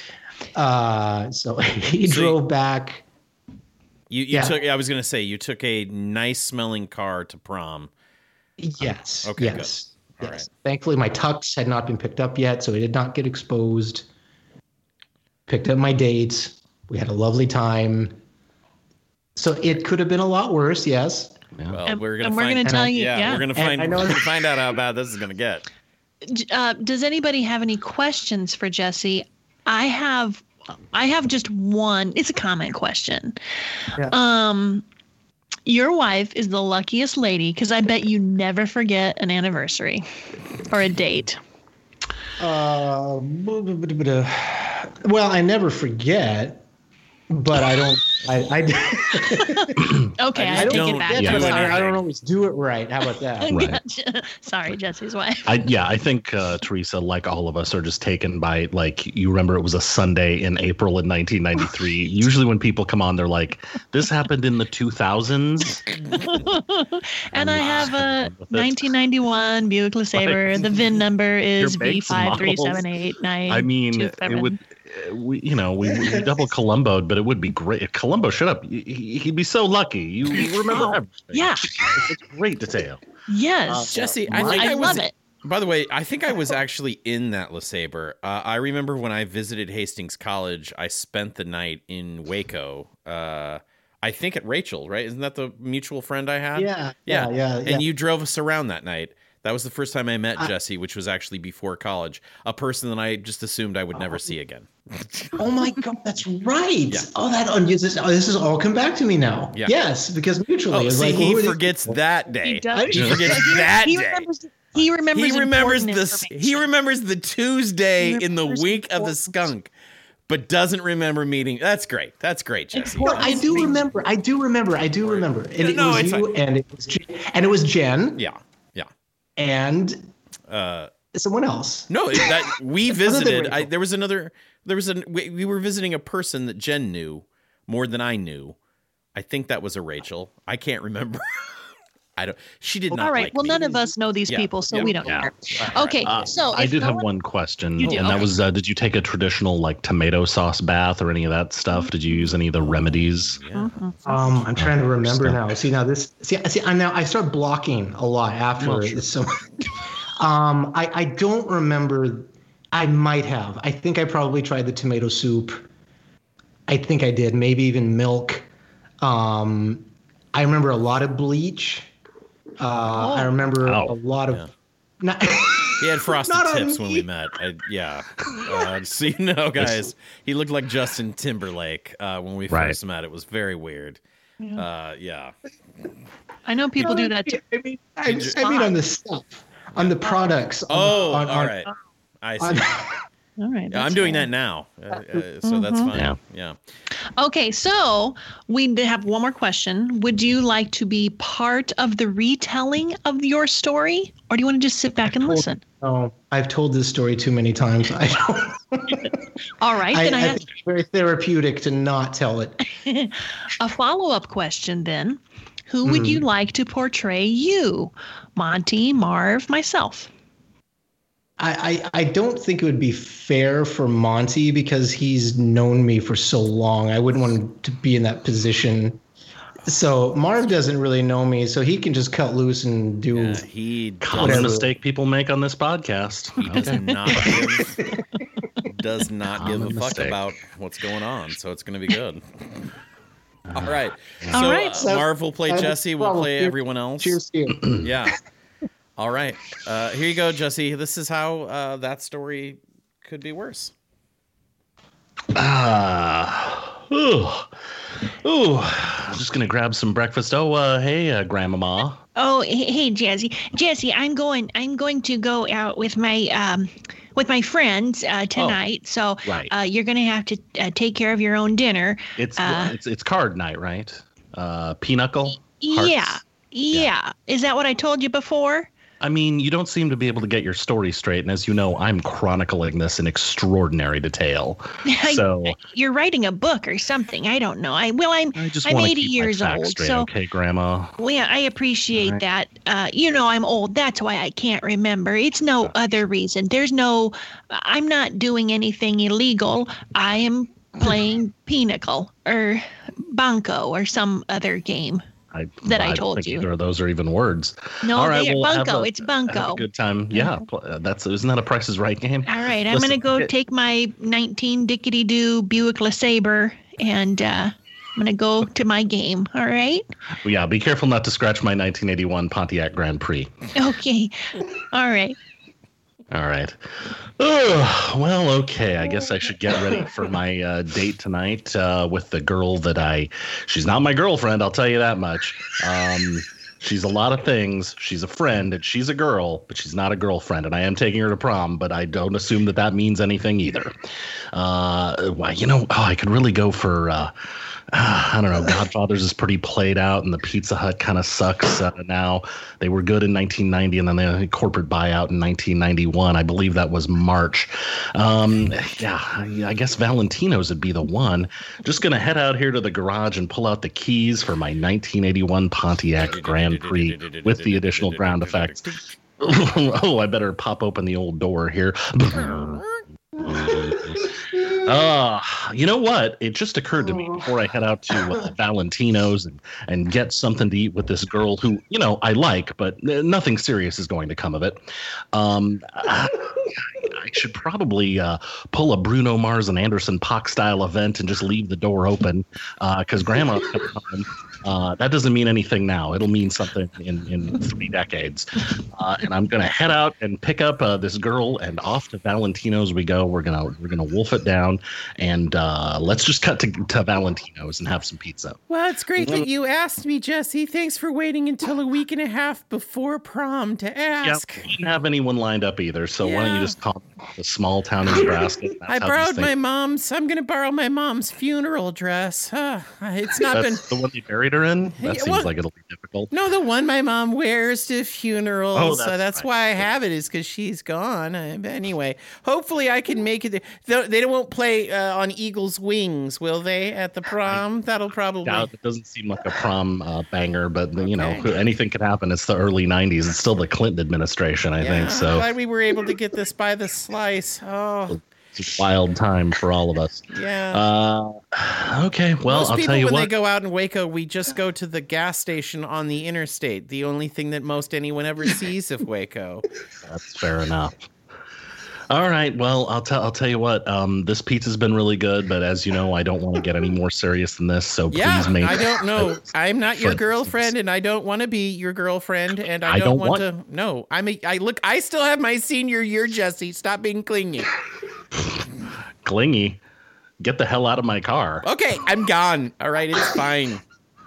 Uh, so he So you- drove back. You, you Yeah. took. I was gonna say you took a nice smelling car to prom. Yes. Okay. Yes. All yes. right. Thankfully, my tux had not been picked up yet, so it did not get exposed. Picked up my dates. We had a lovely time. So it could have been a lot worse. Yes. Well, And- we're gonna and we're gonna tell you- Yeah, yeah. we're gonna And find. I know- we're gonna find out how bad this is gonna get. Uh, does anybody have any questions for Jesse? I have. I have just one. It's a comment question. Yeah. Um, your wife is the luckiest lady because I bet you never forget an anniversary or a date. Uh, well, I never forget, but I don't. I, I, Okay, I I, just take don't it back. do yeah, I'm sorry. I, I don't always do it right. How about that? Right. Gotcha. Sorry, Jesse's wife. I yeah, I think uh, Teresa, like all of us, are just taken by like you remember it was a Sunday in April in 1993. Usually, when people come on, they're like, "This happened in the 2000s." and I have a 1991 Buick LeSabre. The VIN number is Your B makes and five models. three seven eight nine. I mean, it would. Uh, We, you know, we, we double Columboed, but it would be great. If Columbo shut up, he- he- he'd be so lucky. You remember everything. Yeah. It's great detail. Yes, Jesse, I I, think I, was. love it. By the way, I think I was actually in that LeSabre. Uh, I remember when I visited Hastings College, I spent the night in Waco. Uh, I think at Rachel, right? Isn't that the mutual friend I had? Yeah, Yeah. yeah, yeah. And yeah. you drove us around that night. That was the first time I met I- Jesse, which was actually before college. A person that I just assumed I would Oh. never see again. Oh my god, that's right. Yeah. Oh, that oh, this is oh, this is all come back to me now. Yeah. Yes, because mutually, Oh, see, like he who these forgets that day. He does. He forgets that he day. remembers. He remembers. He remembers important this. He remembers the Tuesday He in the week of the skunk, but doesn't remember meeting. That's great. That's great, Jesse. Well, I do remember. I do remember. I do remember. And it was you, fine. and it was Jen, and it was Jen, Yeah, yeah. And Uh, someone else. no, that we visited. I, there was another. There was an. We, we were visiting a person that Jen knew more than I knew. I think that was a Rachel. I can't remember. I don't. She did not. All right. like well, me. none of us know these Yeah. people, so Yeah. we don't Yeah. care. All Okay. Uh, so I did no have one- one question, You do, and that was: uh, Did you take a traditional like tomato sauce bath or any of that stuff? Did you use any of the remedies? Yeah. Um, I'm trying to remember Stuff. now. See now this. See, see. I now I start blocking a lot after. Well, sure. So, um, I I don't remember. I might have. I think I probably tried the tomato soup. I think I did. Maybe even milk. Um, I remember a lot of bleach. Uh, I remember Oh. a lot of. Yeah. Not, He had frosted Not tips when we met. I, yeah. Uh, so you know, guys, he looked like Justin Timberlake uh, when we Right. first met. It was very weird. Uh, yeah. I know people do that too. I mean, I, I mean on the stuff, on the products. on- Oh, on, all on- I see. on- All right. Yeah, I'm doing fine. that now, uh, uh, so that's Mhm. fine. Yeah. Yeah. Okay, so we have one more question. Would you like to be part of the retelling of your story, or do you want to just sit back and told- listen? No, I've told this story too many times. I don't. All right, I, then I, I have think it's very therapeutic to not tell it. a follow-up question. Then, who would Mm-hmm. you like to portray you, Monty, Marv, myself? I, I, I don't think it would be fair for Monty because he's known me for so long. I wouldn't want him to be in that position. So Marv doesn't really know me, so he can just cut loose and do. Yeah, he Common mistake people make on this podcast. he does Okay. not give, does not give a Common fuck about what's going on. So it's going to be good. All right. All so right. uh, So- Marv will play I have a Jesse. We'll play Cheers- everyone else. Cheers to you. Yeah. All right. Uh, here you go, Jesse. This is how uh, that story could be worse. Ah, ooh, ooh. I'm just gonna grab some breakfast. Oh, uh, hey, uh, Grandmama. Oh, hey, hey, Jesse. Jesse, I'm going. I'm going to go out with my um, with my friends uh, tonight. so right. uh, you're going to have to uh, take care of your own dinner. It's uh, it's it's card night, right? Uh, pinochle. Hearts. Yeah, yeah. Is that what I told you before? I mean, you don't seem to be able to get your story straight, and as you know, I'm chronicling this in extraordinary detail. So You're writing a book or something. I don't know. I well, I'm. I just I'm 80 years old, straight, so- okay, Grandma. Well, yeah, I appreciate Alright. that. Uh, you know, I'm old. That's why I can't remember. It's no other reason. There's no. I'm not doing anything illegal. I am playing Pinnacle or Banco or some other game. I, That I don't told think you. Either of those are even words. No, All right, they- well, have Bunko. a- it's Have Bunko. a good time. Yeah, uh, that's isn't that a Price is Right game? All right, I'm Listen, gonna go it- take my 19 Dickety Doo Buick LeSabre and uh, I'm gonna go to my game. All right. Yeah, be careful not to scratch my 1981 Pontiac Grand Prix. Okay. All right. All right. Ugh, well, okay. I guess I should get ready for my uh, date tonight uh, with the girl that I. She's not my girlfriend, I'll tell you that much. Um, she's a lot of things. She's a friend and she's a girl, but she's not a girlfriend. And I am taking her to prom, but I don't assume that that means anything either. Uh, why, you know, oh, I could really go for. Uh, I don't know. Godfathers is pretty played out, and the Pizza Hut kind of sucks uh, now. They were good in 1990, and then they had corporate buyout in 1991. I believe that was March. Um, yeah, I I guess Valentino's would be the one. Just gonna head out here to the garage and pull out the keys for my 1981 Pontiac Grand Prix with the additional ground effects. oh, I better pop open the old door here. Uh, you know what? It just occurred to me before I head out to uh, Valentino's and, and get something to eat with this girl who, you know, I like, but uh, nothing serious is going to come of it. Um, I, I should probably uh, pull a Bruno Mars and Anderson .Paak style event and just leave the door open because Grandma's coming home. Uh, that doesn't mean anything now. It'll mean something in, in three decades. Uh, and I'm gonna head out and pick up uh, this girl, and off to Valentino's we go. We're gonna we're gonna wolf it down, and uh, let's just cut to, to Valentino's and have some pizza. Well, it's great that you asked me, Jesse. Thanks for waiting until a week and a half before prom to Yeah, ask. we didn't have anyone lined up either. So why don't you just call the small town in Nebraska? That's I borrowed my mom's. I'm gonna borrow my mom's funeral dress. It's not been. The one you buried in. That seems well- like it'll be difficult. No, the one my mom wears to funerals. Oh, so that's that's right. why I have it is because she's gone. Uh, but anyway, hopefully I can make it. They, they won't play uh, on Eagles' Wings, will they? At the prom, that'll probably. Doubt it doesn't seem like a prom uh, banger, but you know Okay. anything could happen. It's the early '90s. It's still the Clinton administration, I Yeah, think. I'm So glad we were able to get this by the slice. Oh, it's a wild time for all of us. yeah. Uh, okay, well Most I'll people, tell you what. when they go out in Waco, we just go to the gas station on the interstate. The only thing that most anyone ever sees of Waco. That's fair enough. All right. Well, I'll tell. I'll tell you what. Um, this pizza's been really good, but as you know, I don't want to get any more serious than this. So Yeah, please, make. I don't know. I'm not your girlfriend, and I don't want to be your girlfriend, and I, I don't, don't want, to. No, I'm. A, I look. I still have my senior year, Jesse. Stop being clingy. Clingy. Get the hell out of my car. Okay, I'm gone. All right, it's fine.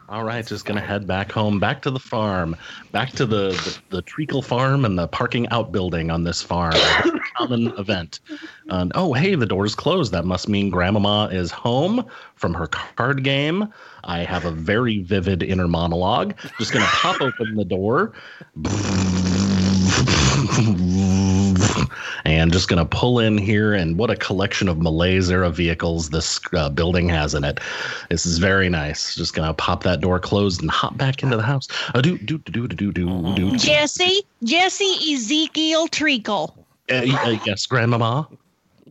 All right, just gonna head back home, back to the farm, back to the the, the treacle farm and the parking outbuilding on this farm. Common event. And oh, hey, the door's closed. That must mean Grandmama is home from her card game. I have a very vivid inner monologue. Just gonna pop open the door. And just going to pull in here, and what a collection of Malaise era vehicles this uh, building has in it. This is very nice. Just going to pop that door closed and hop back into the house. Uh, do, do, do, do, do, do, do. Jesse, Jesse Ezekiel Treacle. Uh, uh, yes, Grandmama.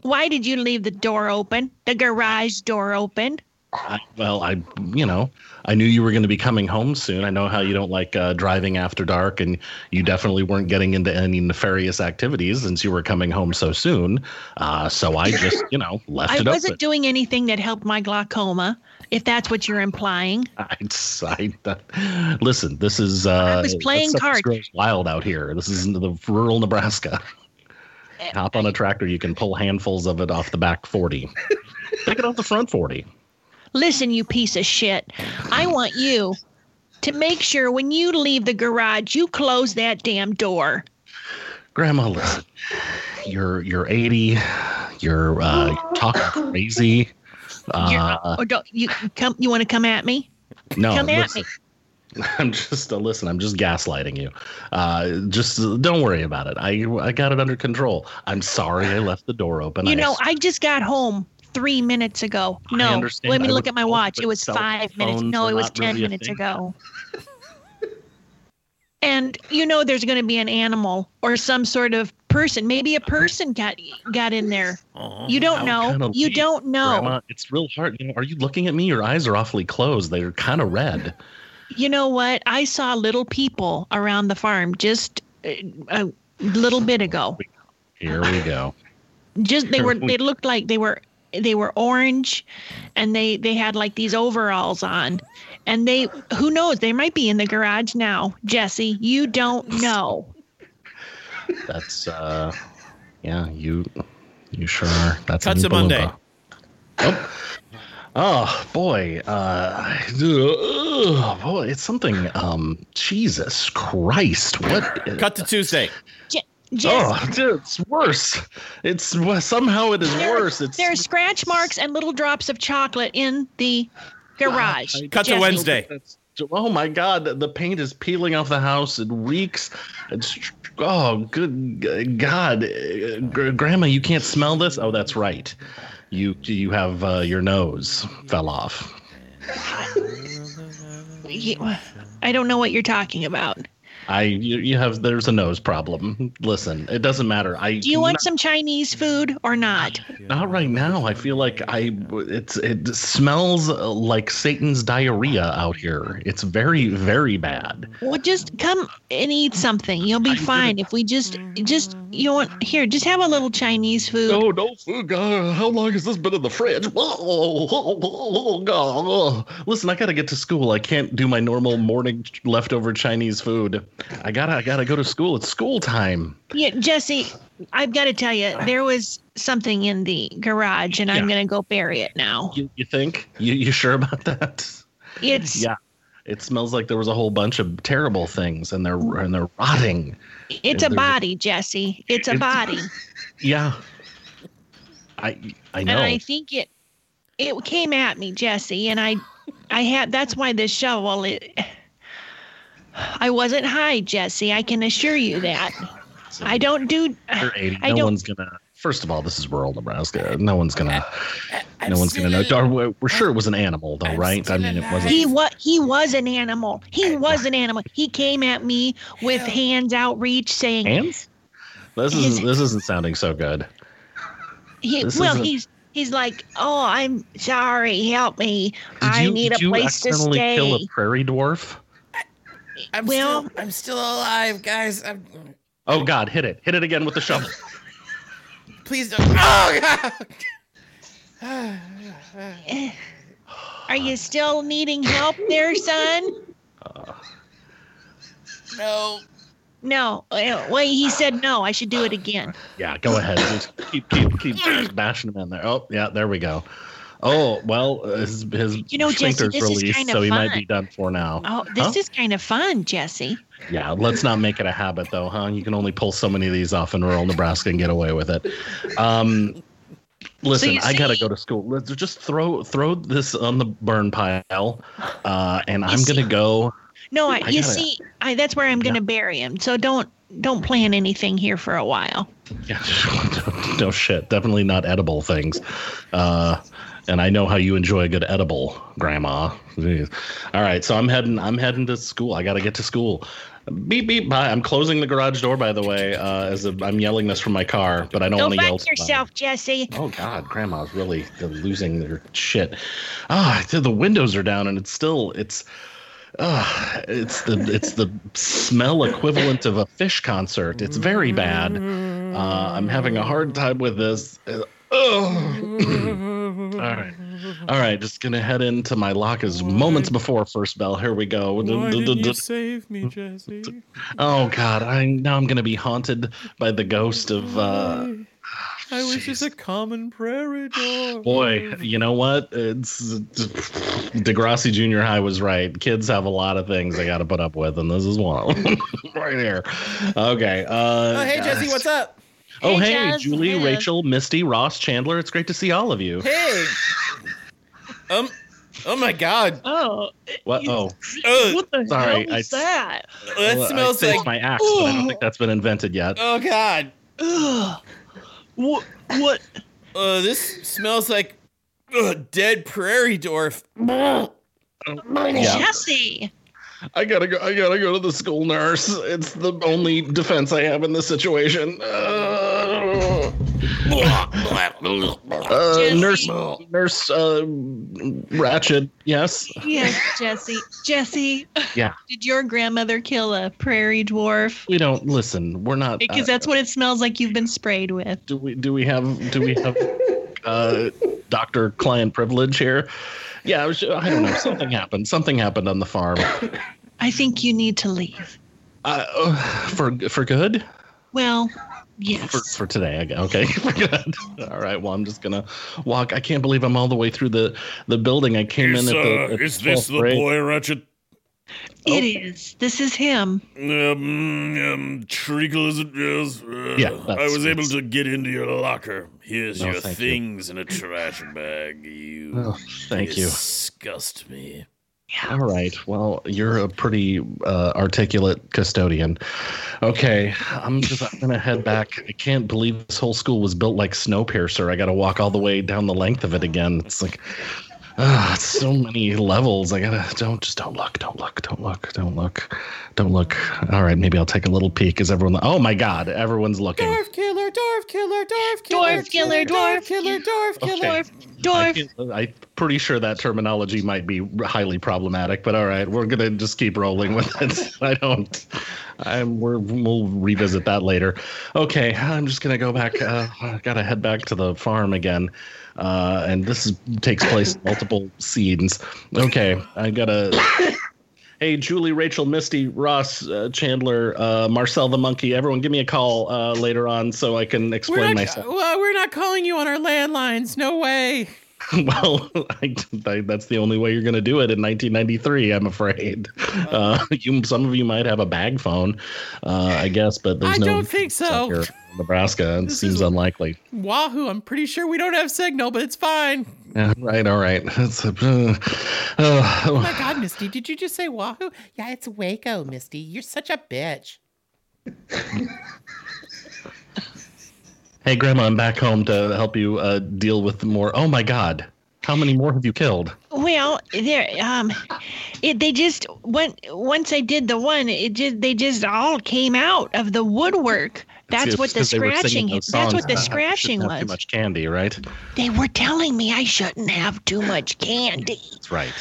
Why did you leave the door open? The garage door open? I, well, I, you know, I knew you were going to be coming home soon. I know how you don't like uh, driving after dark, and you definitely weren't getting into any nefarious activities since you were coming home so soon. Uh, so I just, you know, left I it I wasn't open. doing anything that helped my glaucoma, if that's what you're implying. I, I, that, listen, this is. Uh, I was playing cards. wild out here. This is in the rural Nebraska. Eh, Hop on a tractor, you can pull handfuls of it off the back 40. Pick it off the front 40. Listen, you piece of shit. I want you to make sure when you leave the garage, you close that damn door. Grandma, listen. You're you're 80. You're uh, talking crazy. Uh, or don't you come? You want to come at me? no, come at listen. me. I'm just uh, listen. I'm just gaslighting you. Uh, just uh, don't worry about it. I I got it under control. I'm sorry I left the door open. You I know, I just got home three minutes ago. No, let me I look at my watch. It was five minutes. No, it was 10 really minutes ago. and you know, there's going to be an animal or some sort of person. Maybe a person got got in there. Aw. You don't know. You don't know. Grandma, it's real hard. You know, are you looking at me? Your eyes are awfully closed. They're kind of red. You know what? I saw little people around the farm just uh, a little bit ago. Here we go. Just they were they looked like they were they were orange and they they had like these overalls on. And they who knows, they might be in the garage now. Jesse, you don't know. That's uh, yeah. You you sure are. That's Cut to Oompa Monday. Loompa. Oh. Oh boy, uh, oh boy, it's something. Um, Jesus Christ, what? Cut to Tuesday. Je- Jesse, Oh, dude, it's worse. It's somehow it is there, worse. It's there are scratch marks and little drops of chocolate in the garage. Cut to Wednesday. Oh my God! The paint is peeling off the house. It reeks. It's oh, good God, Uh, Grandma, you can't smell this. Oh, that's right. You you have uh, your nose fell off. I don't know what you're talking about. I you, you have there's a nose problem. Listen, it doesn't matter. I Do you want not, some Chinese food or not? not right now. I feel like I it's it smells like Satan's diarrhea out here. It's very very bad. Well, just come and eat something. You'll be I'm fine if we just just you want here? Just have a little Chinese food. No, no food. God, how long has this been in the fridge? Oh, God. Listen, I gotta get to school. I can't do my normal morning leftover Chinese food. I gotta, I gotta go to school. It's school time. Yeah, Jesse, I've got to tell you, there was something in the garage, and I'm gonna go bury it now. You, you think? You, you sure about that? It's Yeah. It smells like there was a whole bunch of terrible things, and they're and they're rotting. it's a body, Jesse. It's a It's- body, Yeah. I I and know. I think it it came at me, Jesse, and I I had that's why this shovel it. I wasn't high, Jesse. I can assure you that. I don't do. You're 80. I no don't- one's gonna. First of all, this is rural Nebraska. No one's gonna. I've No one's gonna know. it. We're we're sure it was an animal, though, I've right? I mean, it it wasn't. He was he was an animal. He was an animal. He came at me with hands outreach, saying Hands? This isn't. This isn't sounding so good. he. this Well, he's he's like, oh, I'm sorry. Help me. Did I you, need a place to stay." Did you accidentally stay. kill a prairie dwarf? I'm Well- still, I'm still alive, guys. I'm, Oh God! Hit it! Hit it again with the shovel. please don't. Oh, God. Are you still needing help there, son? No. No. Uh, Wait, he said no. I should do it again. Yeah, go ahead. Just keep keep keep bashing him in there. Oh yeah, there we go. Oh well, uh, his his You know, Jesse, sphincter's this is released, kinda so he might be done for now. Oh, this Huh? is kind of fun, Jesse. Yeah, let's not make it a habit though, huh? You can only pull so many of these off in rural Nebraska and get away with it. Um, listen, you I gotta go to school. Let's just throw throw this on the burn pile, uh, and I'm see- gonna go. No, I, I you gotta- see, I, that's where I'm going to bury him. So don't don't plan anything here for a while. Yeah, no shit, definitely not edible things. Uh, and I know how you enjoy a good edible, Grandma. Jeez. All right, so I'm heading. I'm heading to school. I gotta get to school. Beep beep. Bye. I'm closing the garage door. By the way, uh, as i I'm yelling this from my car, but I don't want to yell. back too loud. yourself, Jesse. Oh God, Grandma's really losing their shit. Ah, the windows are down, and it's still it's. Uh, it's the it's the smell equivalent of a fish concert. It's very bad. Uh, I'm having a hard time with this. Uh, oh. All right, all right. Just gonna head into my lock lockers moments before first bell. Here we go. Why you save me, Jesse? Oh God, I now I'm gonna be haunted by the ghost of. Uh, I was just a common prairie dog. Boy, you know what? It's Degrassi Junior High was right. Kids have a lot of things they got to put up with, and this is one of them right here. Okay. Uh, Oh, hey, Jesse, what's up? Oh, Hey, hey, Julie, Hey. Rachel, Misty, Ross, Chandler. It's great to see all of you. Hey. Um. Oh my God. Oh, What? Oh, Ugh, what the Sorry, hell is I- that? that well, smells I like. faked my axe, but I don't think that's been invented yet. Oh God. Ugh. What? What? Uh, this smells like uh, dead prairie dwarf. Yeah. Jesse. I gotta go. I gotta go to the school nurse. It's the only defense I have in this situation. Uh, uh, nurse, nurse, uh, Ratchet. Yes. Yes, Jesse. Jesse. Yeah. Did your grandmother kill a prairie dwarf? We don't listen. We're not. Because uh, that's what it smells like you've been sprayed with. do we? Do we have? Do we have? Uh, doctor client privilege here. Yeah, I, was, I don't know. Something happened. Something happened on the farm. I think you need to leave. Uh, uh, for for good. Well, yes. for, for today. Okay. All right. Well, I'm just gonna walk. I can't believe I'm all the way through the the building. I came in at the. at is this the grade. boy, Ratchet? It is. This is him. Um, um, Treacle, is it? Yes. Uh, Yeah, I was able to get into your locker. Here's No, your thank you. things in a trash bag. You Oh, thank you. disgust me. All right. Well, you're a pretty uh, articulate custodian. Okay, I'm just I'm gonna head back. I can't believe this whole school was built like Snowpiercer. I got to walk all the way down the length of it again. It's like. Ah, it's so many levels. I gotta don't just don't look, don't look, don't look, don't look, don't look. All right, maybe I'll take a little peek. Is everyone? Oh my God, everyone's looking. Dwarf killer, dwarf killer, dwarf killer, Dwarf killer, dwarf killer, dwarf killer. Okay. I Dwarf. can- I'm pretty sure that terminology might be highly problematic, but all right, we're gonna just keep rolling with it. I don't. I'm. We're, we'll revisit that later. Okay, I'm just gonna go back. Uh, I gotta head back to the farm again, uh, and this is, takes place multiple scenes. Okay, I gotta. Hey, Julie, Rachel, Misty, Ross, uh, Chandler, uh, Marcel the monkey. Everyone, give me a call uh, later on so I can We're explain not, myself. well, we're not calling you on our landlines. No way. well, I, I, that's the only way you're going to do it in 1993. I'm afraid. Uh, you, some of you might have a bag phone, uh, I guess, but there's I no. don't think so. in Nebraska. It This seems unlikely. Wahoo! I'm pretty sure we don't have signal, but it's fine. Yeah, right. All right. It's, uh, uh, Oh my God, Misty, did you just say Wahoo? Yeah, it's Waco, Misty. You're such a bitch. Hey, Grandma, I'm back home to help you uh, deal with more. Oh my God. How many more have you killed? Well, there, um, it they just went once I did the one, it just they just all came out of the woodwork. That's what the 'cause they were singing scratching. those That's what the scratching shouldn't Too much candy, right? They were telling me I shouldn't have too much candy. That's right.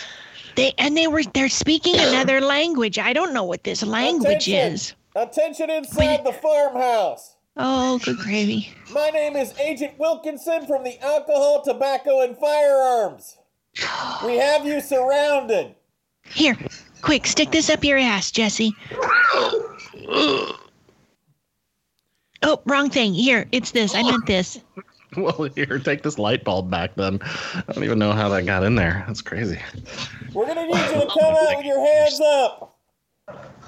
They and they were they're speaking another language. I don't know what this language Attention. is. Attention inside the farmhouse. Oh, good gravy. My name is Agent Wilkinson from the Alcohol, Tobacco, and Firearms. We have you surrounded. Here, quick, stick this up your ass, Jesse. Oh, wrong thing. Here, it's this. I meant this. Well, here, take this light bulb back then. I don't even know how that got in there. That's crazy. We're gonna need you to come out with your hands up.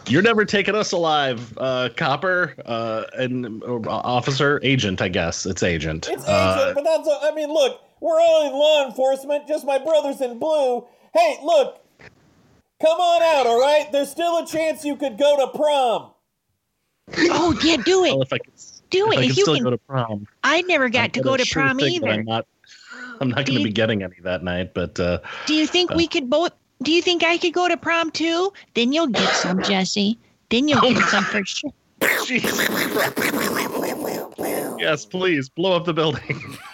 You're never taking us alive, uh, copper, uh, and uh, officer, agent. I guess it's agent. It's agent, Uh, but that's. I mean, look, we're all in law enforcement. Just my brothers in blue. Hey, look, come on out. All right. There's still a chance you could go to prom. Oh, yeah, do well, it. if I could, Do if it. I If you still can. go to prom, I never got I'm to go to sure prom either. I'm not. I'm not going to be getting any that night, but uh, Do you think we could both? Do you think I could go to prom too? Then you'll get some, Jesse. Then you'll get some for sure. yes, please blow up the building.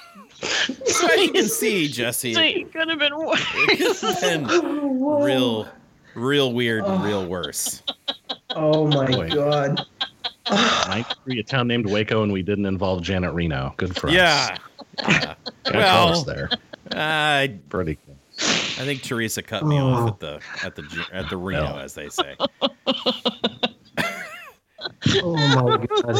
So as you can see, Jesse, It could have been worse. it's been real, real weird and oh. real worse. Oh my Boy. god. 93, a town named Waco, and we didn't involve Janet Reno. Good for us. Yeah. yeah. Got Well- there. Uh, I Pretty good. I think Teresa cut me off at the at the at the Reno, Well. as they say. Oh my god.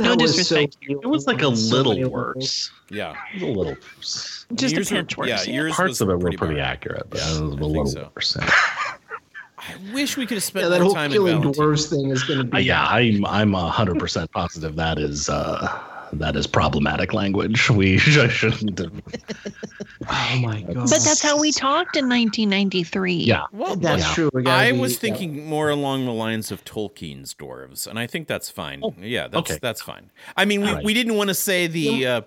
No disrespect. so It was like a on so little worse. Yeah. A little worse. Just Yours a were- pinch worse. Yeah, yours Parts of it were pretty, pretty bad. accurate, but Yeah, it was a I little so. worse. I wish we could have spent Yeah, that more whole time killing Valentine. dwarves thing is going to Uh, be. yeah, I'm I'm hundred percent positive that is uh, that is problematic language. We shouldn't. Have, Oh my god. But that's how we talked in 1993. yeah, Well, That's Yeah. true. I be- was yeah. thinking more along the lines of Tolkien's dwarves, and I think that's fine. yeah, that's okay. that's fine. I mean, we, Right. we didn't want to say the uh,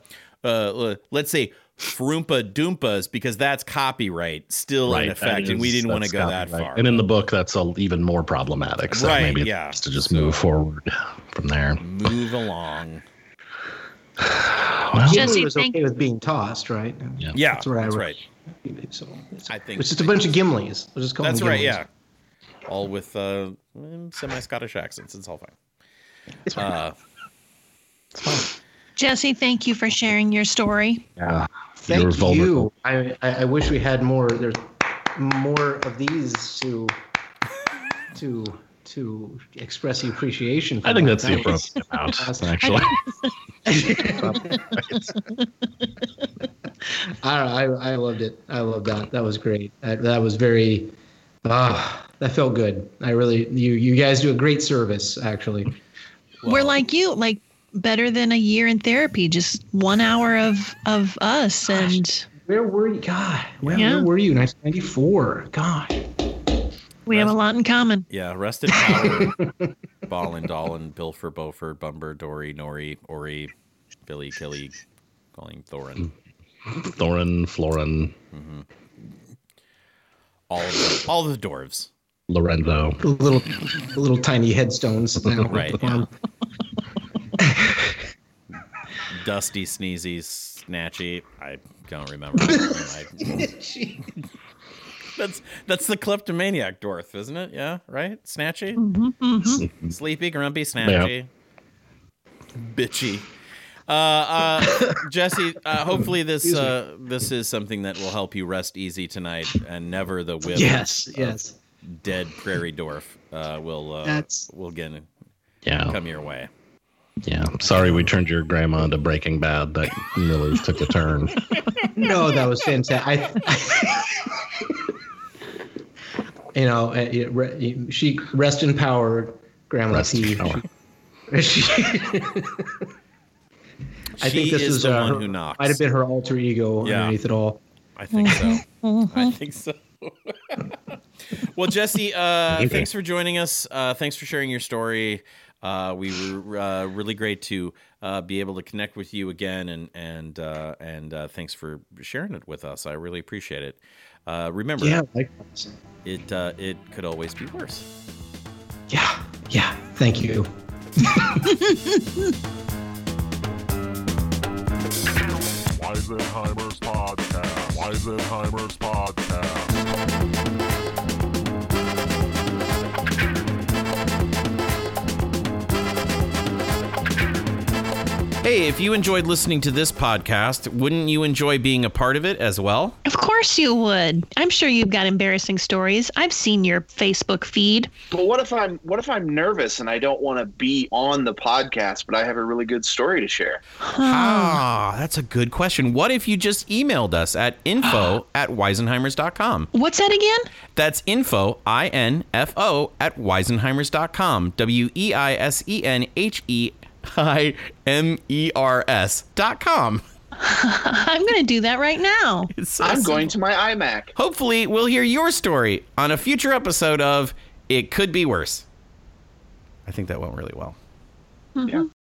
uh, let's say Frumpa Doompas because that's copyright still in right. effect, that and we didn't want to that's go that far. And in the book, that's a, even more problematic. So Right, maybe yeah. best to just move forward from there. Move along. Well, Jesse, was thank- okay with being tossed, right? yeah. Yeah, That's what I that's read. right. So I think it's just a bunch of Gimlis. We'll just call that's them right. Gimlis. Yeah, all with uh, semi Scottish accents. It's all fine. It's fine. Uh, Jesse, thank you for sharing your story. yeah. Thank You're you. I, I I wish we had more. There's more of these to to to express the appreciation. For I think that. that's the That was- appropriate amount, actually. I, I I loved it. I loved that. That was great. That, that was very. Ah, that felt good. I really you you guys do a great service. Actually, We're like you, like better than a year in therapy. Just one hour of of us, and where were you? God, where, Yeah. where were you? 1994. God. We have a lot in common. yeah, Rested Power, Balin, Dwalin, Bilfer, Beaufort, Bombur, Dori, Nori, Ori, Billy, Kili, calling Thorin. Thorin, Florin, mm-hmm. All of the, all the dwarves. Lorenzo. The little the little tiny headstones. Now. Right, yeah. Dusty, sneezy, snatchy. I don't remember. I- that's that's the kleptomaniac dwarf, isn't it? Yeah, right. Snatchy, sleepy, grumpy, snatchy, bitchy. Uh, uh, Jesse. Uh, hopefully this uh, this is something that will help you rest easy tonight, and never the whip. Yes, of yes. Dead prairie dwarf uh, will uh, That's- will again Yeah. come your way. Yeah. Sorry we turned your grandma into Breaking Bad. That really took a turn. No, that was fantastic. I, you know, uh, it re- she rest in power, Grandma Rest in T. power. She- I think this is was the uh, one her- who knocks. might have been her alter ego Yeah. underneath it all. I think so. I think so. well, Jesse, uh, thanks for joining us. Uh, thanks for sharing your story. Uh, we were uh, really great to uh, be able to connect with you again, and and uh, and uh, thanks for sharing it with us. I really appreciate it. Uh, remember, Yeah, likewise. It uh, it could always be worse. Yeah, yeah. Thank you. Weisenheimer's Podcast. Weisenheimer's Podcast. Hey, if you enjoyed listening to this podcast, wouldn't you enjoy being a part of it as well? Of course you would. I'm sure you've got embarrassing stories. I've seen your Facebook feed. But what if I'm what if I'm nervous and I don't want to be on the podcast, but I have a really good story to share? Ah, that's a good question. What if you just emailed us at info at weisenheimers.com? What's that again? That's info, I N F O, at weisenheimers.com. W E I S E N H E I M E R S dot com. I'm going to do that right now. So I'm simple. going to my iMac. Hopefully, we'll hear your story on a future episode of It Could Be Worse. I think that went really well. Mm-hmm. Yeah.